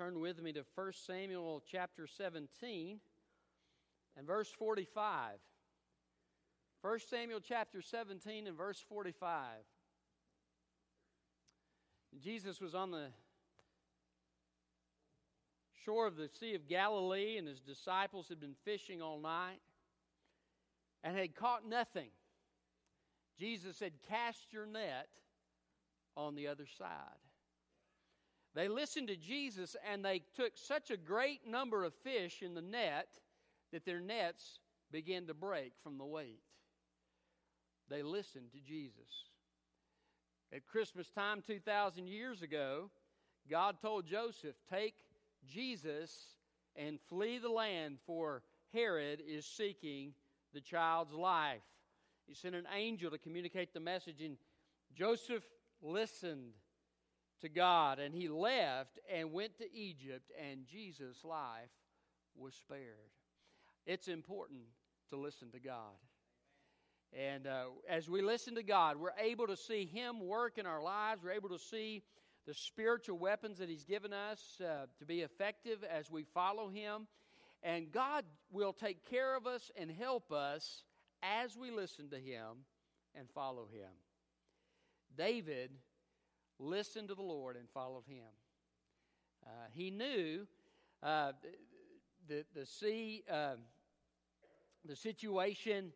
turn with me to 1 Samuel chapter 17 and verse 45. 1 Samuel chapter 17 and verse 45. Jesus was on the shore of the Sea of Galilee, and his disciples had been fishing all night and had caught nothing. Jesus said, Cast your net on the other side. They listened to Jesus and they took such a great number of fish in the net that their nets began to break from the weight. They listened to Jesus. At Christmas time 2,000 years ago, God told Joseph, Take Jesus and flee the land, for Herod is seeking the child's life. He sent an angel to communicate the message, and Joseph listened to God, and he left and went to Egypt, and Jesus' life was spared. It's important to listen to God. And uh, as we listen to God, we're able to see Him work in our lives. We're able to see the spiritual weapons that He's given us uh, to be effective as we follow Him. And God will take care of us and help us as we listen to Him and follow Him. David listened to the Lord and followed Him. Uh, he knew uh, the, the sea, uh, the situation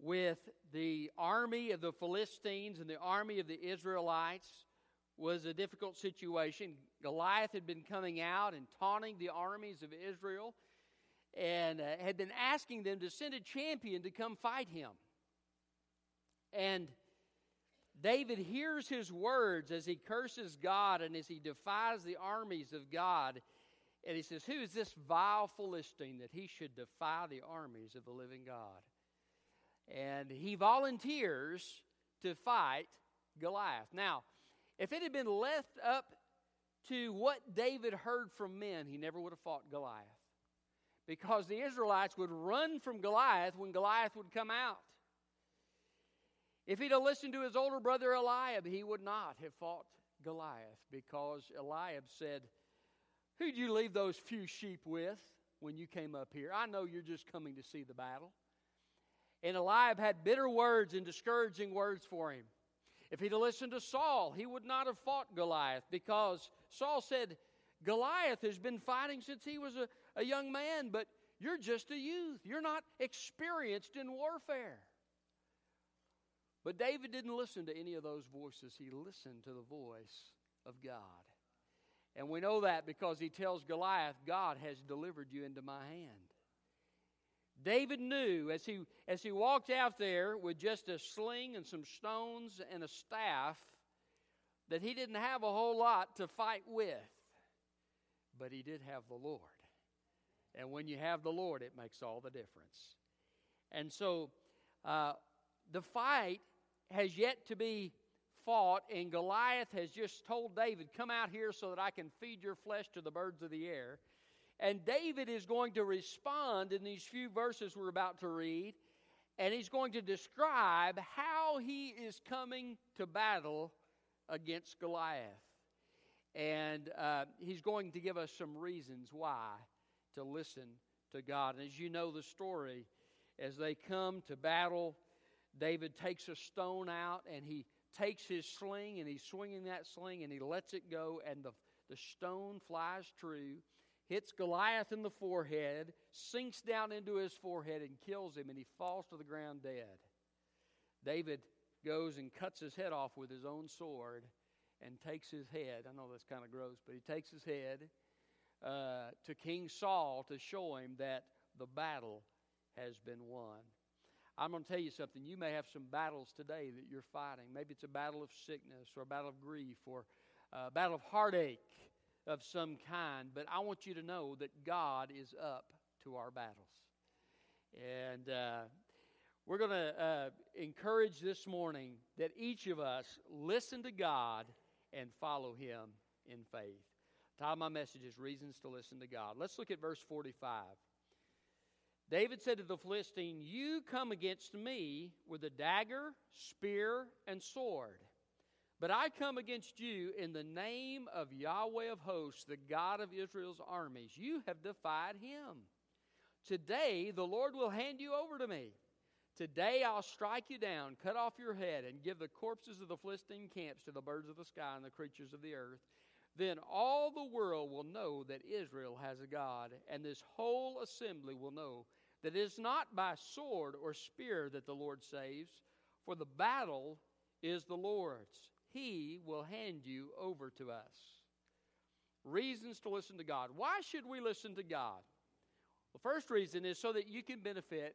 with the army of the Philistines and the army of the Israelites was a difficult situation. Goliath had been coming out and taunting the armies of Israel and uh, had been asking them to send a champion to come fight him. And David hears his words as he curses God and as he defies the armies of God. And he says, Who is this vile Philistine that he should defy the armies of the living God? And he volunteers to fight Goliath. Now, if it had been left up to what David heard from men, he never would have fought Goliath. Because the Israelites would run from Goliath when Goliath would come out. If he'd have listened to his older brother Eliab, he would not have fought Goliath because Eliab said, Who'd you leave those few sheep with when you came up here? I know you're just coming to see the battle. And Eliab had bitter words and discouraging words for him. If he'd have listened to Saul, he would not have fought Goliath because Saul said, Goliath has been fighting since he was a, a young man, but you're just a youth. You're not experienced in warfare. But David didn't listen to any of those voices. He listened to the voice of God. And we know that because he tells Goliath, God has delivered you into my hand. David knew as he, as he walked out there with just a sling and some stones and a staff that he didn't have a whole lot to fight with, but he did have the Lord. And when you have the Lord, it makes all the difference. And so uh, the fight has yet to be fought, and Goliath has just told David, Come out here so that I can feed your flesh to the birds of the air. And David is going to respond in these few verses we're about to read, and he's going to describe how he is coming to battle against Goliath. And uh, he's going to give us some reasons why to listen to God. And as you know the story, as they come to battle, David takes a stone out and he takes his sling and he's swinging that sling and he lets it go, and the, the stone flies true hits Goliath in the forehead, sinks down into his forehead, and kills him, and he falls to the ground dead. David goes and cuts his head off with his own sword and takes his head. I know that's kind of gross, but he takes his head uh, to King Saul to show him that the battle has been won. I'm going to tell you something. You may have some battles today that you're fighting. Maybe it's a battle of sickness or a battle of grief or a battle of heartache of some kind, but I want you to know that God is up to our battles. And uh, we're going to uh, encourage this morning that each of us listen to God and follow Him in faith. The title of my message is Reasons to Listen to God. Let's look at verse 45. David said to the Philistine, You come against me with a dagger, spear, and sword, But I come against you in the name of Yahweh of hosts, the God of Israel's armies. You have defied him. Today the Lord will hand you over to me. Today I'll strike you down, cut off your head, and give the corpses of the Philistine camps to the birds of the sky and the creatures of the earth. Then all the world will know that Israel has a God, and this whole assembly will know that it is not by sword or spear that the Lord saves, for the battle is the Lord's. He will hand you over to us. Reasons to listen to God. Why should we listen to God? The first reason is so that you can benefit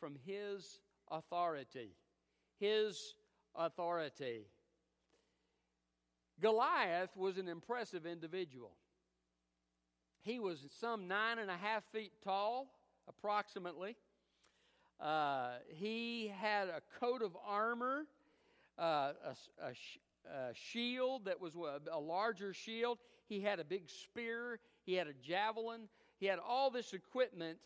from His authority. His authority. Goliath was an impressive individual. He was some nine and a half feet tall, approximately. Uh, he had a coat of armor, uh, a, a, a, shield that was a larger shield. He had a big spear. He had a javelin. He had all this equipment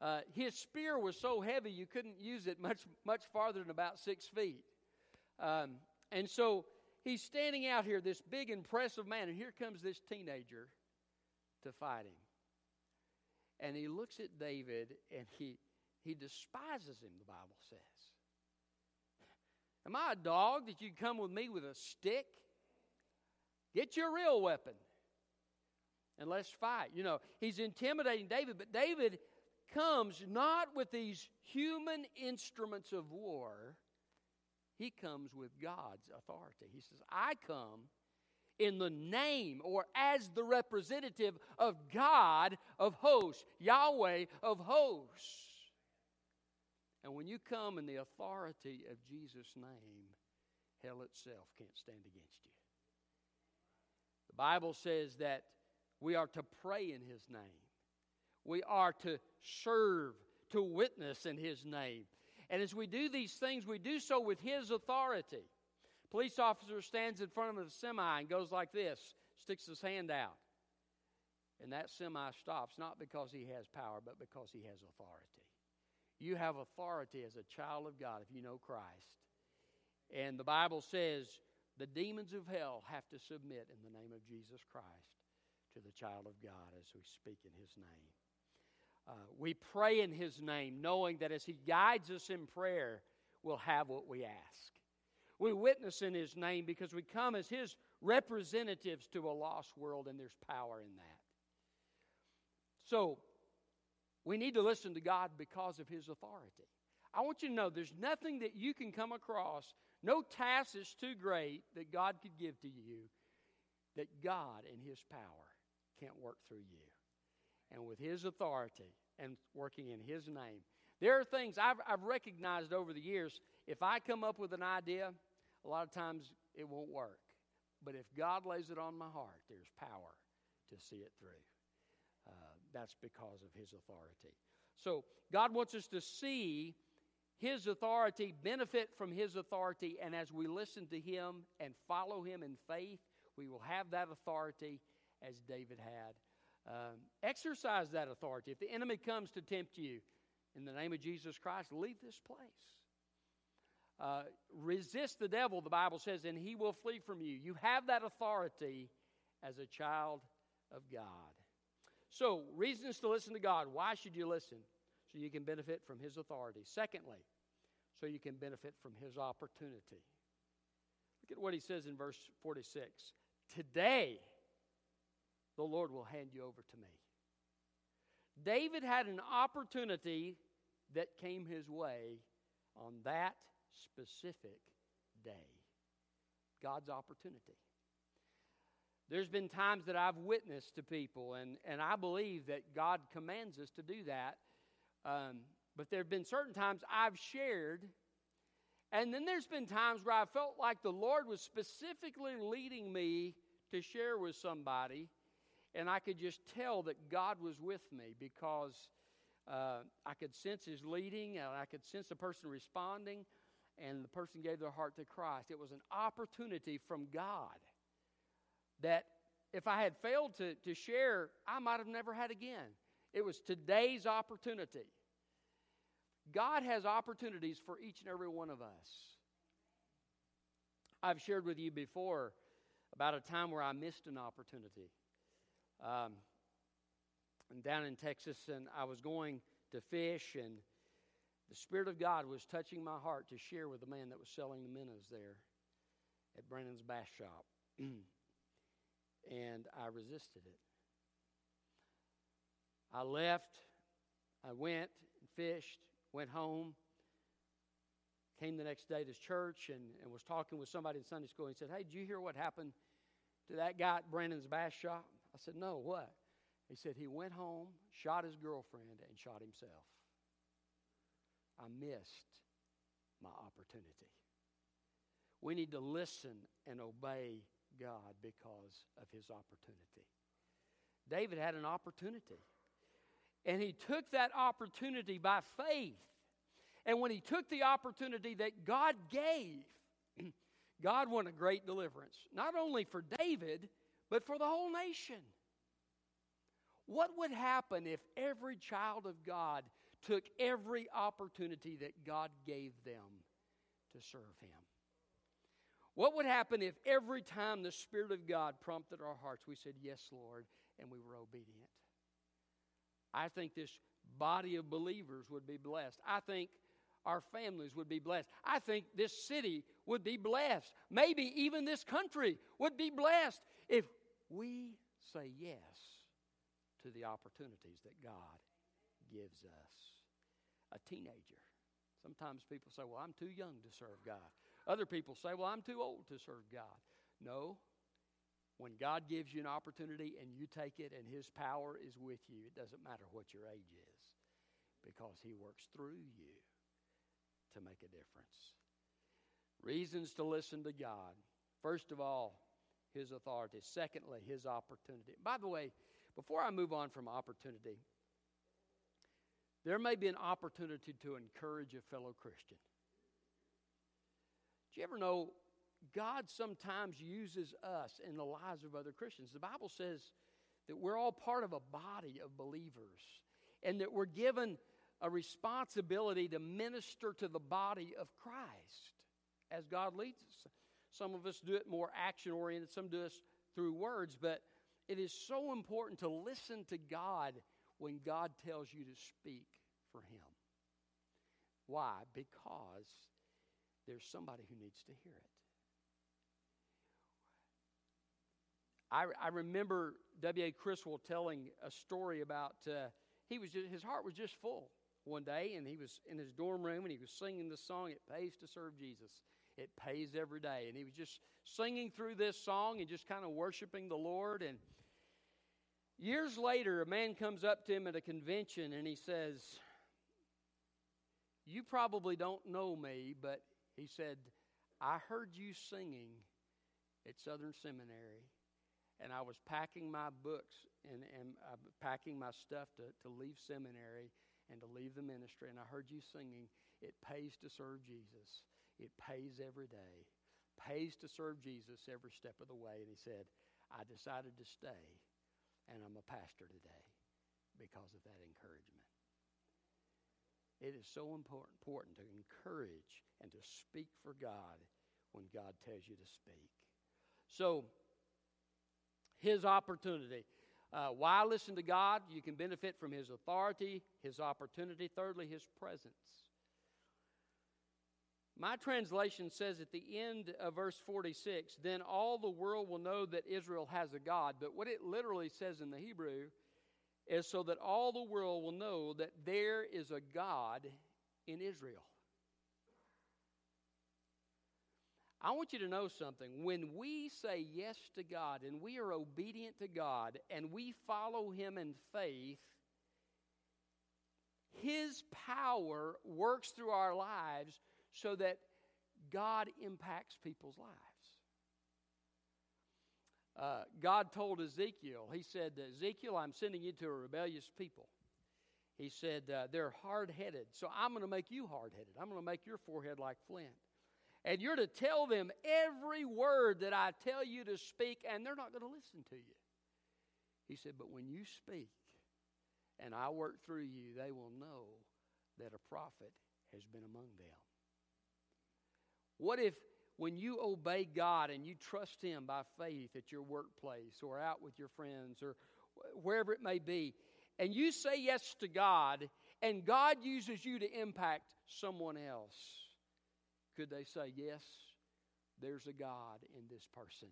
uh, his spear was so heavy you couldn't use it much much farther than about six feet. Um, and so he's standing out here, this big, impressive man, and here comes this teenager to fight him. And he looks at David and he he despises him, the Bible says. Am I a dog that you come with me with a stick? Get your real weapon and let's fight. You know, he's intimidating David, but David comes not with these human instruments of war, he comes with God's authority. He says, I come in the name or as the representative of God of hosts, Yahweh of hosts. And when you come in the authority of Jesus' name, hell itself can't stand against you. The Bible says that we are to pray in His name. We are to serve, to witness in His name. And as we do these things, we do so with His authority. Police officer stands in front of a semi and goes like this, sticks his hand out. And that semi stops, not because he has power, but because he has authority. You have authority as a child of God if you know Christ. And the Bible says the demons of hell have to submit in the name of Jesus Christ to the child of God as we speak in his name. Uh, we pray in His name, knowing that as He guides us in prayer, we'll have what we ask. We witness in His name because we come as His representatives to a lost world, and there's power in that. So, we need to listen to God because of His authority. I want you to know there's nothing that you can come across, no task is too great that God could give to you that God in His power can't work through you and with His authority and working in His name. There are things I've, I've recognized over the years. If I come up with an idea, a lot of times it won't work. But if God lays it on my heart, there's power to see it through. Uh, that's because of His authority. So God wants us to see His authority, benefit from His authority, and as we listen to Him and follow Him in faith, we will have that authority as David had. Um, exercise that authority. If the enemy comes to tempt you, in the name of Jesus Christ, leave this place. Uh, resist the devil, the Bible says, and he will flee from you. You have that authority as a child of God. So, reasons to listen to God. Why should you listen? So you can benefit from his authority. Secondly, so you can benefit from his opportunity. Look at what he says in verse 46. Today, the Lord will hand you over to me. David had an opportunity that came his way on that specific day. God's opportunity. There's been times that I've witnessed to people, and, and I believe that God commands us to do that. Um, but there have been certain times I've shared, and then there's been times where I felt like the Lord was specifically leading me to share with somebody and I could just tell that God was with me because uh, I could sense His leading, and I could sense the person responding, and the person gave their heart to Christ. It was an opportunity from God that if I had failed to, to share, I might have never had again. It was today's opportunity. God has opportunities for each and every one of us. I've shared with you before about a time where I missed an opportunity. Um, down in Texas, and I was going to fish, and the Spirit of God was touching my heart to share with the man that was selling the minnows there at Brandon's Bass Shop. and I resisted it. I left, I went, and fished, went home, came the next day to church, and, and was talking with somebody in Sunday school. And he said, Hey, did you hear what happened to that guy at Brandon's Bass Shop? I said, No, what? He said he went home, shot his girlfriend, and shot himself. I missed my opportunity. We need to listen and obey God because of his opportunity. David had an opportunity, and he took that opportunity by faith. And when he took the opportunity that God gave, God won a great deliverance, not only for David, but for the whole nation. What would happen if every child of God took every opportunity that God gave them to serve Him? What would happen if every time the Spirit of God prompted our hearts, we said, Yes, Lord, and we were obedient? I think this body of believers would be blessed. I think our families would be blessed. I think this city would be blessed. Maybe even this country would be blessed if we say yes to the opportunities that God gives us. A teenager. Sometimes people say, Well, I'm too young to serve God. Other people say, Well, I'm too old to serve God. No. When God gives you an opportunity and you take it and His power is with you, it doesn't matter what your age is because He works through you to make a difference. Reasons to listen to God. First of all, His authority. Secondly, His opportunity. By the way, before I move on from opportunity, there may be an opportunity to encourage a fellow Christian. Do you ever know God sometimes uses us in the lives of other Christians? The Bible says that we're all part of a body of believers and that we're given a responsibility to minister to the body of Christ as God leads us. Some of us do it more action oriented, some do us through words, but it is so important to listen to God when God tells you to speak for Him. Why? Because there's somebody who needs to hear it. I, I remember W.A. Criswell telling a story about uh, he was just, his heart was just full one day, and he was in his dorm room and he was singing the song "It Pays to Serve Jesus." It pays every day, and he was just singing through this song and just kind of worshiping the Lord and Years later, a man comes up to him at a convention and he says, You probably don't know me, but he said, I heard you singing at Southern Seminary, and I was packing my books and, and uh, packing my stuff to, to leave seminary and to leave the ministry, and I heard you singing, It pays to serve Jesus. It pays every day. Pays to serve Jesus every step of the way. And he said, I decided to stay and I'm a pastor today because of that encouragement. It is so important to encourage and to speak for God when God tells you to speak. So, his opportunity. Uh, why listen to God? You can benefit from his authority, his opportunity. Thirdly, his presence. My translation says at the end of verse 46, then all the world will know that Israel has a God. But what it literally says in the Hebrew is so that all the world will know that there is a God in Israel. I want you to know something. When we say yes to God and we are obedient to God and we follow Him in faith, His power works through our lives so that God impacts people's lives. Uh, God told Ezekiel, He said, Ezekiel, I'm sending you to a rebellious people. He said, uh, They're hard headed, so I'm going to make you hard headed. I'm going to make your forehead like flint. And you're to tell them every word that I tell you to speak, and they're not going to listen to you. He said, But when you speak and I work through you, they will know that a prophet has been among them. What if when you obey God and you trust Him by faith at your workplace or out with your friends or wherever it may be, and you say yes to God, and God uses you to impact someone else, could they say, Yes, there's a God in this person?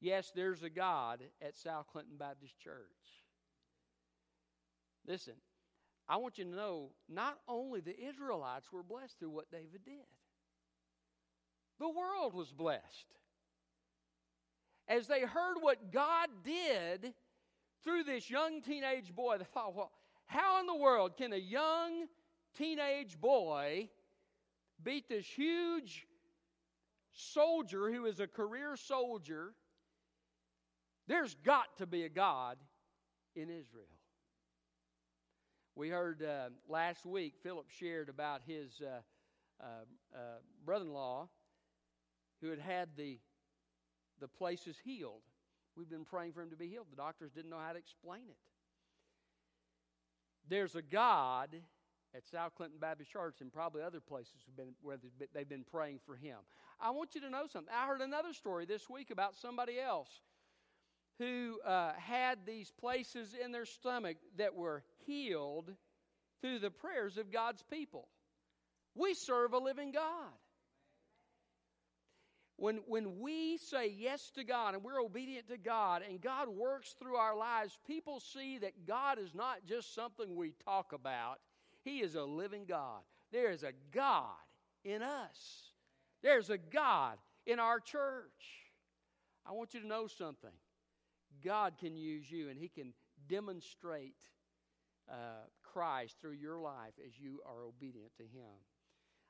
Yes, there's a God at South Clinton Baptist Church. Listen, I want you to know not only the Israelites were blessed through what David did, the world was blessed. As they heard what God did through this young teenage boy, they thought, well, how in the world can a young teenage boy beat this huge soldier who is a career soldier? There's got to be a God in Israel. We heard uh, last week, Philip shared about his uh, uh, uh brother in law who had had the, the places healed. We've been praying for him to be healed. The doctors didn't know how to explain it. There's a God at South Clinton Baptist Church and probably other places been, where they've been praying for him. I want you to know something. I heard another story this week about somebody else who uh, had these places in their stomach that were healed through the prayers of God's people. We serve a living God. When, when we say yes to God and we're obedient to God and God works through our lives, people see that God is not just something we talk about, He is a living God. There is a God in us, there's a God in our church. I want you to know something. God can use you and He can demonstrate uh, Christ through your life as you are obedient to Him.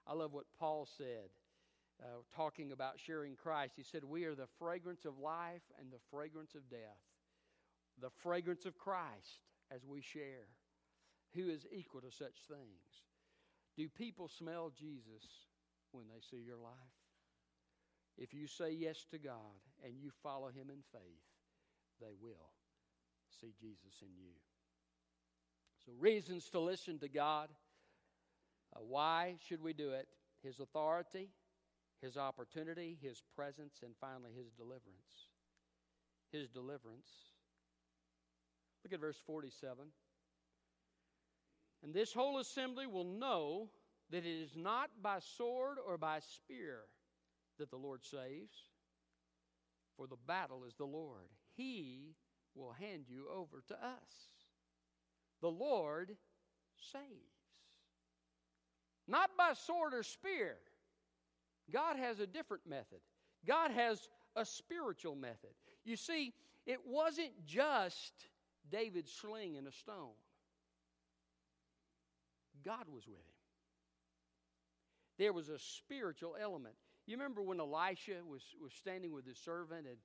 I love what Paul said uh, talking about sharing Christ. He said, We are the fragrance of life and the fragrance of death. The fragrance of Christ as we share. Who is equal to such things? Do people smell Jesus when they see your life? If you say yes to God and you follow Him in faith, they will see Jesus in you. So, reasons to listen to God. Uh, why should we do it? His authority, his opportunity, his presence, and finally his deliverance. His deliverance. Look at verse 47. And this whole assembly will know that it is not by sword or by spear that the Lord saves, for the battle is the Lord. He will hand you over to us. The Lord saves. Not by sword or spear. God has a different method. God has a spiritual method. You see, it wasn't just David's sling and a stone, God was with him. There was a spiritual element. You remember when Elisha was, was standing with his servant, and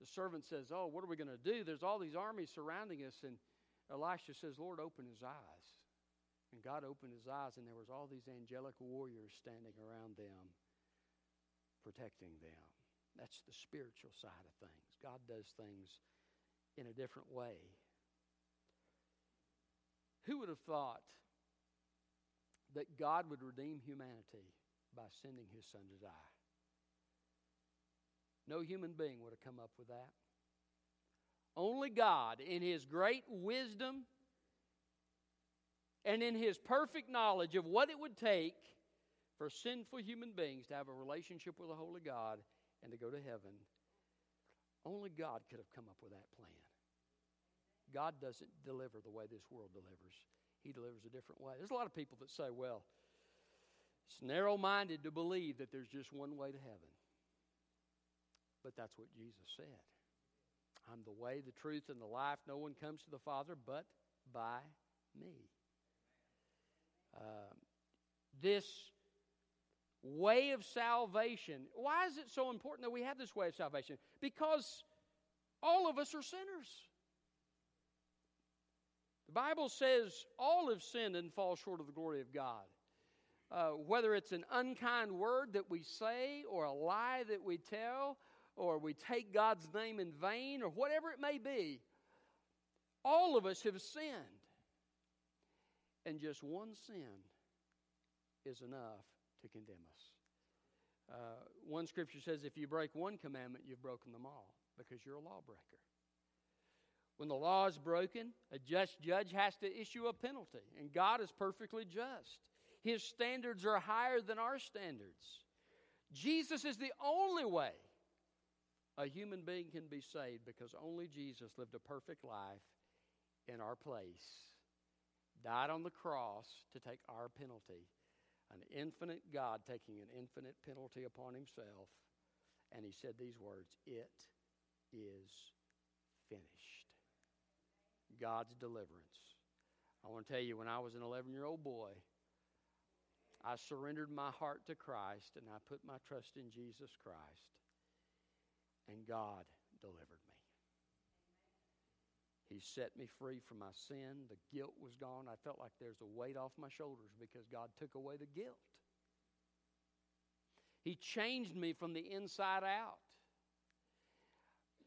the servant says, Oh, what are we going to do? There's all these armies surrounding us. And Elisha says, Lord, open his eyes. And God opened his eyes, and there was all these angelic warriors standing around them protecting them. That's the spiritual side of things. God does things in a different way. Who would have thought that God would redeem humanity by sending his son to die? No human being would have come up with that. Only God, in his great wisdom and in his perfect knowledge of what it would take for sinful human beings to have a relationship with a holy God and to go to heaven. Only God could have come up with that plan. God doesn't deliver the way this world delivers, He delivers a different way. There's a lot of people that say, well, it's narrow minded to believe that there's just one way to heaven. But that's what Jesus said. I'm the way, the truth, and the life. No one comes to the Father but by me. Uh, this way of salvation. Why is it so important that we have this way of salvation? Because all of us are sinners. The Bible says all have sinned and fall short of the glory of God. Uh, whether it's an unkind word that we say, or a lie that we tell, or we take God's name in vain, or whatever it may be, all of us have sinned. And just one sin is enough to condemn us. Uh, one scripture says, if you break one commandment, you've broken them all because you're a lawbreaker. When the law is broken, a just judge has to issue a penalty, and God is perfectly just. His standards are higher than our standards. Jesus is the only way a human being can be saved because only Jesus lived a perfect life in our place, died on the cross to take our penalty. An infinite God taking an infinite penalty upon himself. And he said these words It is finished. God's deliverance. I want to tell you, when I was an 11 year old boy, I surrendered my heart to Christ and I put my trust in Jesus Christ, and God delivered. He set me free from my sin. The guilt was gone. I felt like there's a weight off my shoulders because God took away the guilt. He changed me from the inside out.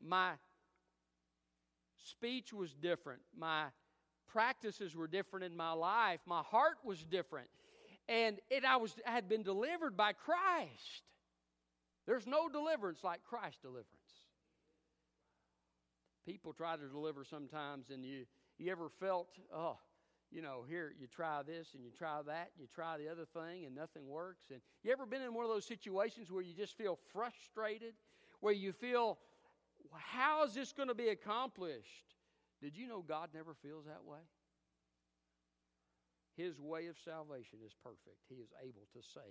My speech was different. My practices were different in my life. My heart was different. And it, I, was, I had been delivered by Christ. There's no deliverance like Christ deliverance. People try to deliver sometimes, and you, you ever felt, oh, you know, here you try this and you try that you try the other thing and nothing works. And you ever been in one of those situations where you just feel frustrated, where you feel how is this going to be accomplished? Did you know God never feels that way? His way of salvation is perfect. He is able to save.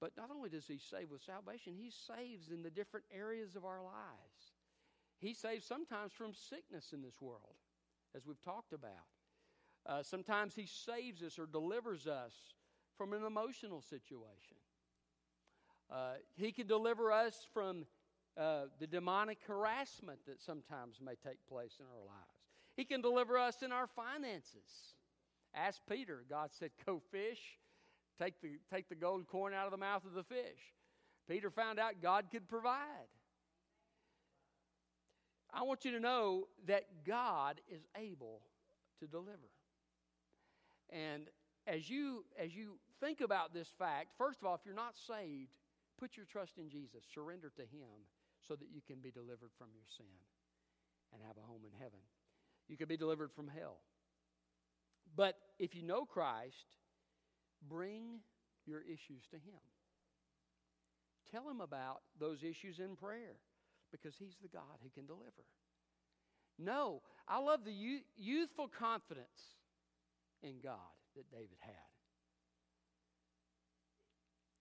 But not only does He save with salvation, He saves in the different areas of our lives. He saves sometimes from sickness in this world, as we've talked about. Uh, sometimes He saves us or delivers us from an emotional situation. Uh, he can deliver us from uh, the demonic harassment that sometimes may take place in our lives. He can deliver us in our finances. Ask Peter. God said, Go fish, take the, take the gold coin out of the mouth of the fish. Peter found out God could provide. I want you to know that God is able to deliver. And as you as you think about this fact, first of all, if you're not saved, Put your trust in Jesus, surrender to Him so that you can be delivered from your sin and have a home in heaven. You can be delivered from hell. But if you know Christ, bring your issues to Him. Tell Him about those issues in prayer because He's the God who can deliver. No, I love the youthful confidence in God that David had.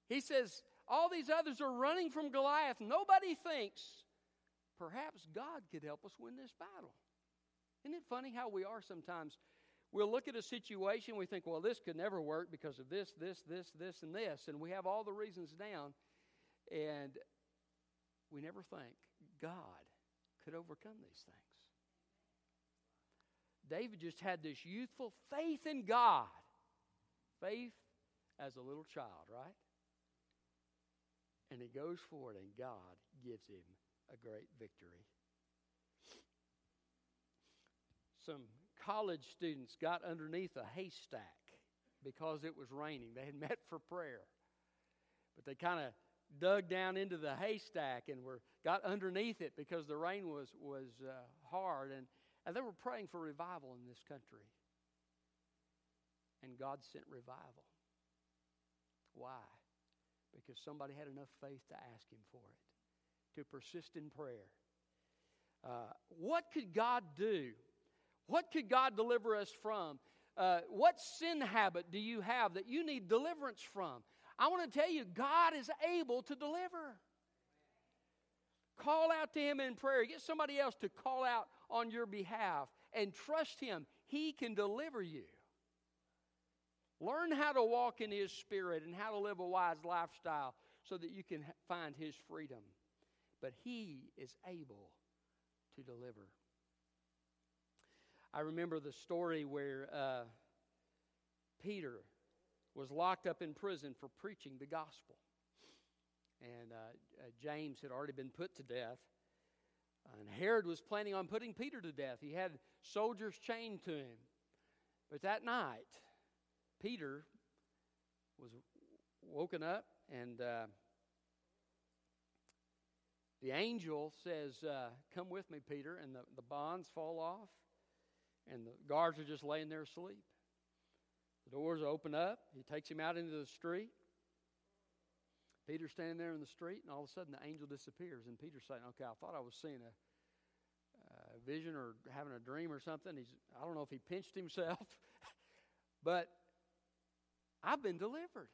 He says, all these others are running from Goliath. Nobody thinks perhaps God could help us win this battle. Isn't it funny how we are sometimes? We'll look at a situation, we think, well, this could never work because of this, this, this, this, and this, and we have all the reasons down, and we never think God could overcome these things. David just had this youthful faith in God. Faith as a little child, right? And he goes forward, and God gives him a great victory. Some college students got underneath a haystack because it was raining. They had met for prayer. But they kind of dug down into the haystack and were got underneath it because the rain was was uh, hard and and they were praying for revival in this country. And God sent revival. Why? because somebody had enough faith to ask Him for it, to persist in prayer. Uh, what could God do? What could God deliver us from? Uh, what sin habit do you have that you need deliverance from? I want to tell you, God is able to deliver. Call out to Him in prayer. Get somebody else to call out on your behalf and trust Him. He can deliver you. Learn how to walk in His Spirit and how to live a wise lifestyle so that you can find His freedom. But He is able to deliver. I remember the story where uh, Peter was locked up in prison for preaching the gospel. And uh, uh, James had already been put to death. And Herod was planning on putting Peter to death. He had soldiers chained to him. But that night, Peter was woken up, and uh, the angel says, uh, Come with me, Peter, and the, the bonds fall off, and the guards are just laying there asleep. The doors open up. He takes him out into the street. Peter's standing there in the street, and all of a sudden the angel disappears. And Peter's saying, Okay, I thought I was seeing a, a vision or having a dream or something. He's, I don't know if he pinched himself, but I've been delivered.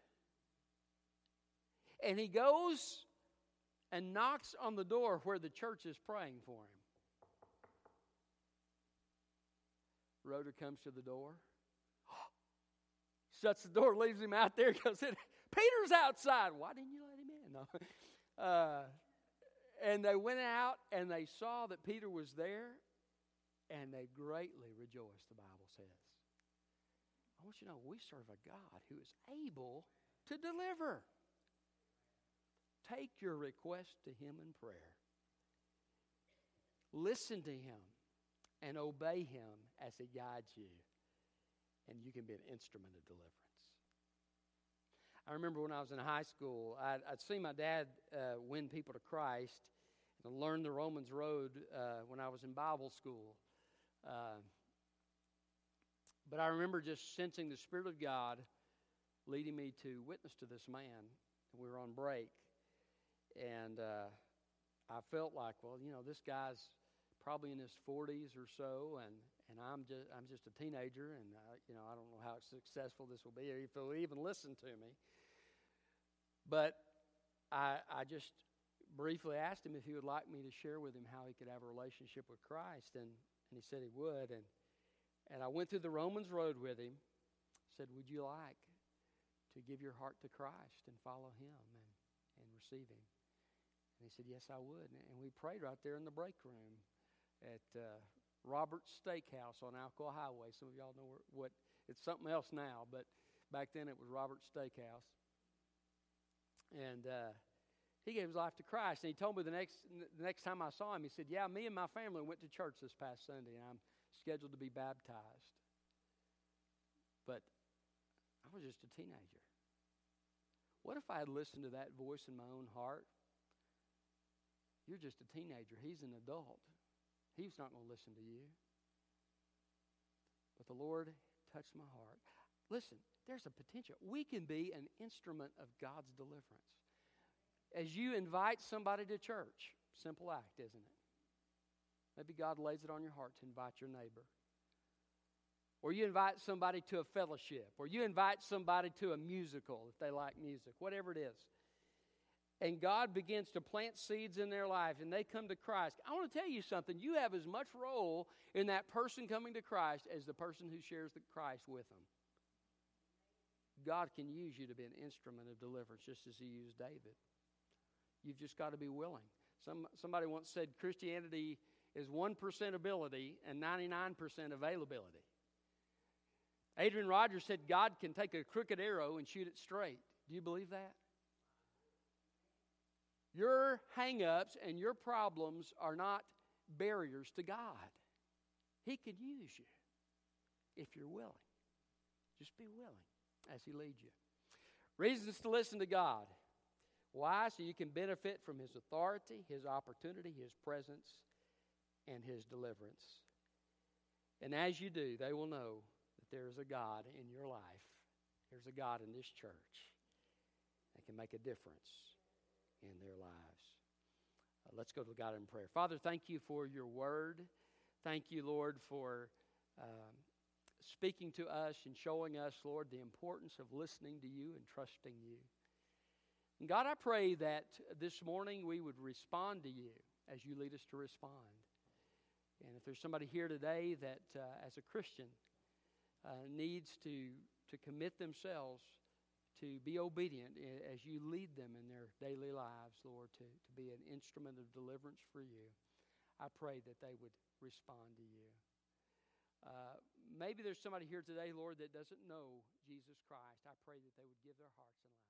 And he goes and knocks on the door where the church is praying for him. Rhoda comes to the door, shuts the door, leaves him out there, goes. Peter's outside. Why didn't you let him in? No. Uh, and they went out and they saw that Peter was there and they greatly rejoiced, the Bible says. I want you to know we serve a God who is able to deliver. Take your request to Him in prayer. Listen to Him and obey Him as He guides you, and you can be an instrument of deliverance. I remember when I was in high school, I'd, I'd seen my dad uh, win people to Christ and learn the Romans Road uh, when I was in Bible school. Uh, but I remember just sensing the Spirit of God leading me to witness to this man. We were on break, and uh, I felt like, well, you know, this guy's probably in his 40s or so, and, and I'm just I'm just a teenager, and uh, you know, I don't know how successful this will be, or if he'll even listen to me. But I I just briefly asked him if he would like me to share with him how he could have a relationship with Christ, and and he said he would, and and I went through the Romans road with him. Said, would you like to give your heart to Christ and follow Him and and receive Him? And he said, Yes, I would. And we prayed right there in the break room at uh, Robert's Steakhouse on Alcoa Highway. Some of y'all know what it's something else now, but back then it was Robert's Steakhouse. And uh, he gave his life to Christ. And he told me the next the next time I saw him, he said, "Yeah, me and my family went to church this past Sunday, and I'm scheduled to be baptized." But I was just a teenager. What if I had listened to that voice in my own heart? You're just a teenager. He's an adult. He's not going to listen to you. But the Lord touched my heart. Listen, there's a potential. We can be an instrument of God's deliverance. As you invite somebody to church, simple act, isn't it? Maybe God lays it on your heart to invite your neighbor or you invite somebody to a fellowship, or you invite somebody to a musical if they like music, whatever it is. And God begins to plant seeds in their life and they come to Christ. I want to tell you something. You have as much role in that person coming to Christ as the person who shares the Christ with them. God can use you to be an instrument of deliverance just as He used David. You've just got to be willing. Some, somebody once said Christianity is 1% ability and 99% availability. Adrian Rogers said God can take a crooked arrow and shoot it straight. Do you believe that? Your hang-ups and your problems are not barriers to God. He can use you if you're willing. Just be willing as He leads you. Reasons to listen to God. Why? So you can benefit from His authority, His opportunity, His presence, and His deliverance. And as you do, they will know that there's a God in your life, there's a God in this church that can make a difference in their lives. Uh, let's go to God in prayer. Father, thank you for your word. Thank you, Lord, for um, speaking to us and showing us, Lord, the importance of listening to you and trusting you. And God, I pray that this morning we would respond to you as you lead us to respond. And if there's somebody here today that, uh, as a Christian, uh, needs to, to commit themselves to be obedient as you lead them in their daily lives, Lord, to, to be an instrument of deliverance for you. I pray that they would respond to you. Uh, maybe there's somebody here today, Lord, that doesn't know Jesus Christ. I pray that they would give their hearts and lives.